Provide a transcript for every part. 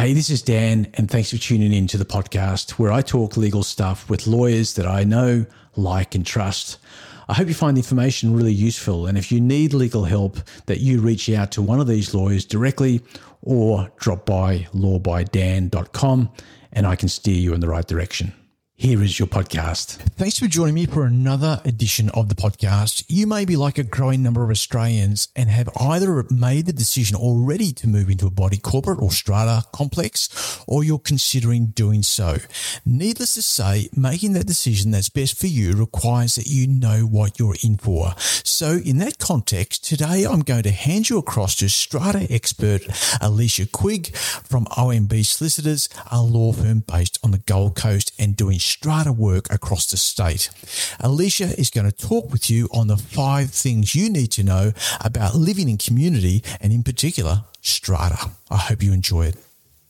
Hey, this is Dan, and thanks for tuning in to the podcast where I talk legal stuff with lawyers that I know, like, and trust. I hope you find the information really useful, and if you need legal help, that you reach out to one of these lawyers directly or drop by lawbydan.com and I can steer you in the right direction. Here is your podcast. Thanks for joining me for another edition of the podcast. You may be like a growing number of Australians and have either made the decision already to move into a body corporate or strata complex, or you're considering doing so. Needless to say, making that decision that's best for you requires that you know what you're in for. So, in that context, today I'm going to hand you across to strata expert Alicia Quigg from OMB Solicitors, a law firm based on the Gold Coast and doing strata work across the state. Alicia is going to talk with you on the five things you need to know about living in community and, in particular, strata. I hope you enjoy it.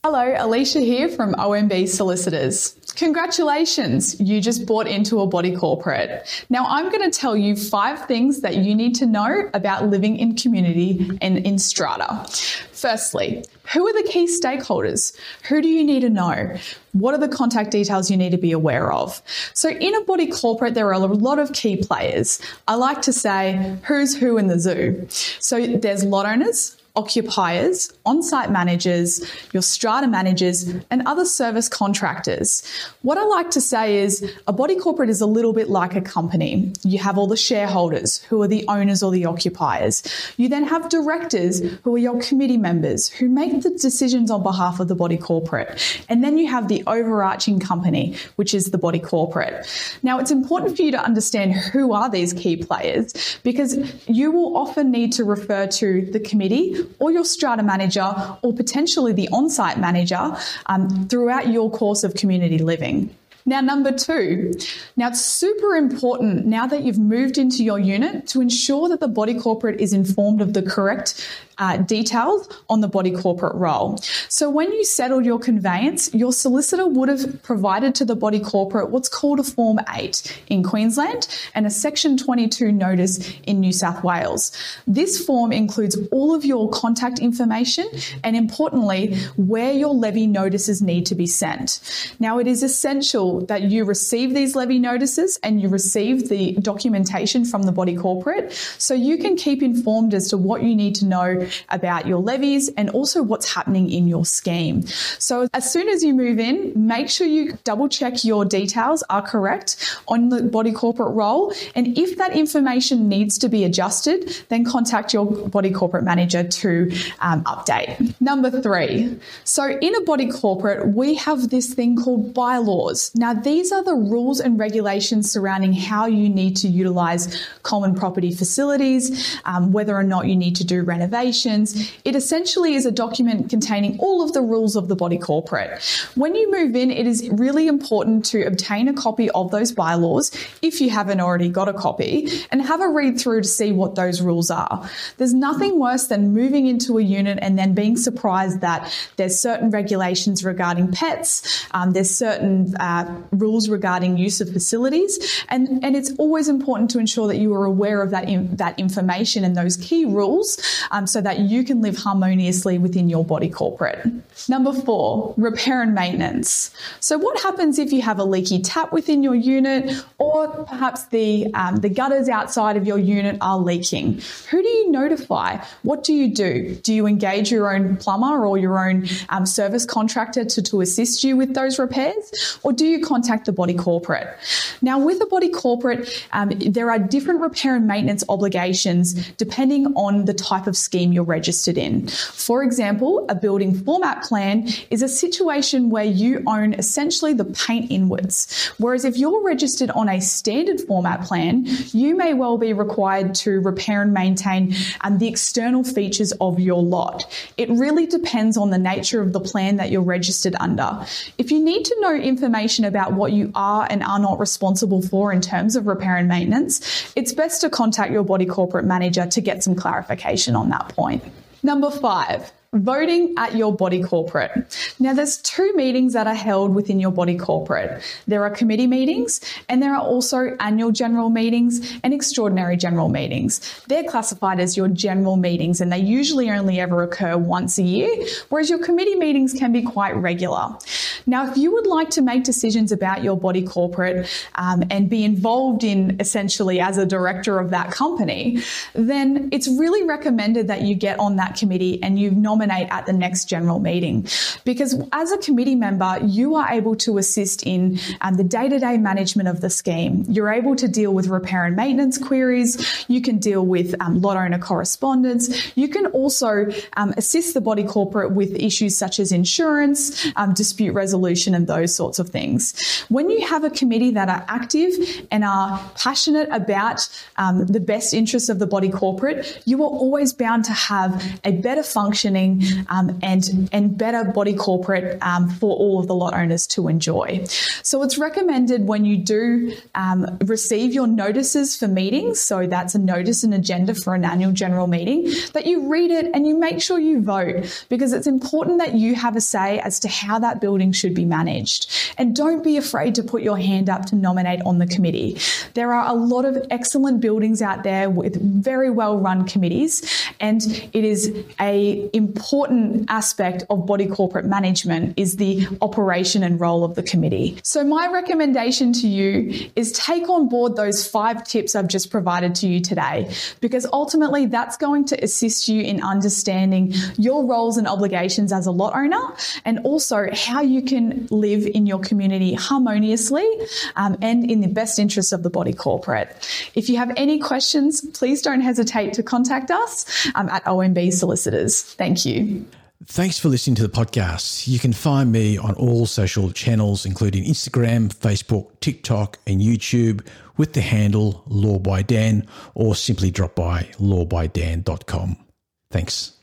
Hello, Alicia here from OMB Solicitors. Congratulations, you just bought into a body corporate. Now, I'm going to tell you five things that you need to know about living in community and in strata. Firstly, who are the key stakeholders? Who do you need to know? What are the contact details you need to be aware of? So, in a body corporate, there are a lot of key players. I like to say, who's who in the zoo? So, there's lot owners, occupiers, on site managers, your strata managers, and other service contractors. What I like to say is a body corporate is a little bit like a company. You have all the shareholders who are the owners or the occupiers. You then have directors who are your committee members who make the decisions on behalf of the body corporate. And then you have the overarching company, which is the body corporate. Now, it's important for you to understand who are these key players because you will often need to refer to the committee or your strata manager or potentially the on site manager um, throughout your course of community living. Now, number two, now it's super important now that you've moved into your unit to ensure that the body corporate is informed of the correct uh, details on the body corporate roll. So when you settled your conveyance, your solicitor would have provided to the body corporate what's called a Form 8 in Queensland and a Section 22 notice in New South Wales. This form includes all of your contact information and importantly, where your levy notices need to be sent. Now, it is essential that you receive these levy notices and you receive the documentation from the body corporate so you can keep informed as to what you need to know about your levies and also what's happening in your scheme. So as soon as you move in, make sure you double check your details are correct on the body corporate roll. And if that information needs to be adjusted, then contact your body corporate manager to um, update. Number three. So in a body corporate, we have this thing called bylaws. Now, these are the rules and regulations surrounding how you need to utilize common property facilities, um, whether or not you need to do renovations it essentially is a document containing all of the rules of the body corporate. When you move in, it is really important to obtain a copy of those bylaws if you haven't already got a copy and have a read through to see what those rules are. There's nothing worse than moving into a unit and then being surprised that there's certain regulations regarding pets, um, there's certain uh, rules regarding use of facilities, and, and it's always important to ensure that you are aware of that, in, that information and those key rules um, so that you can live harmoniously within your body corporate. Number four, repair and maintenance. So, what happens if you have a leaky tap within your unit, or perhaps the um, the gutters outside of your unit are leaking? Who do you notify? What do you do? Do you engage your own plumber or your own um, service contractor to, to assist you with those repairs, or do you contact the body corporate? Now, with a body corporate, um, there are different repair and maintenance obligations depending on the type of scheme you're registered in. For example, a building format plan is a situation where you own essentially the paint inwards. Whereas if you're registered on a standard format plan, you may well be required to repair and maintain um, the external features of your lot. It really depends on the nature of the plan that you're registered under. If you need to know information about what you are and are not responsible for in terms of repair and maintenance, it's best to contact your body corporate manager to get some clarification on that point. Number five, voting at your body corporate. Now, there's two meetings that are held within your body corporate. There are committee meetings and there are also annual general meetings and extraordinary general meetings. They're classified as your general meetings and they usually only ever occur once a year, whereas your committee meetings can be quite regular. Now, if you would like to make decisions about your body corporate um, and be involved in essentially as a director of that company, then it's really recommended that you get on that committee and you nominate at the next general meeting. Because as a committee member, you are able to assist in um, the day to day management of the scheme. You're able to deal with repair and maintenance queries. You can deal with um, lot owner correspondence. You can also um, assist the body corporate with issues such as insurance, um, dispute resolution, and those sorts of things. When you have a committee that are active and are passionate about um, the best interests of the body corporate, you are always bound to have a better functioning um, and, and better body corporate um, for all of the lot owners to enjoy. So it's recommended when you do um, receive your notices for meetings, so that's a notice and agenda for an annual general meeting, that you read it and you make sure you vote because it's important that you have a say as to how that building should be managed. And don't be afraid to put your hand up to nominate on the committee. There are a lot of excellent buildings out there with very well run committees, and it is a important aspect of body corporate management is the operation and role of the committee. So my recommendation to you is take on board those five tips I've just provided to you today, because ultimately that's going to assist you in understanding your roles and obligations as a lot owner and also how you can live in your community harmoniously um, and in the best interests of the body corporate. If you have any questions, please don't hesitate to contact us um, at OMB Solicitors. Thank you. Thanks for listening to the podcast. You can find me on all social channels, including Instagram, Facebook, TikTok, and YouTube with the handle Law by Dan, or simply drop by lawbydan.com. Thanks.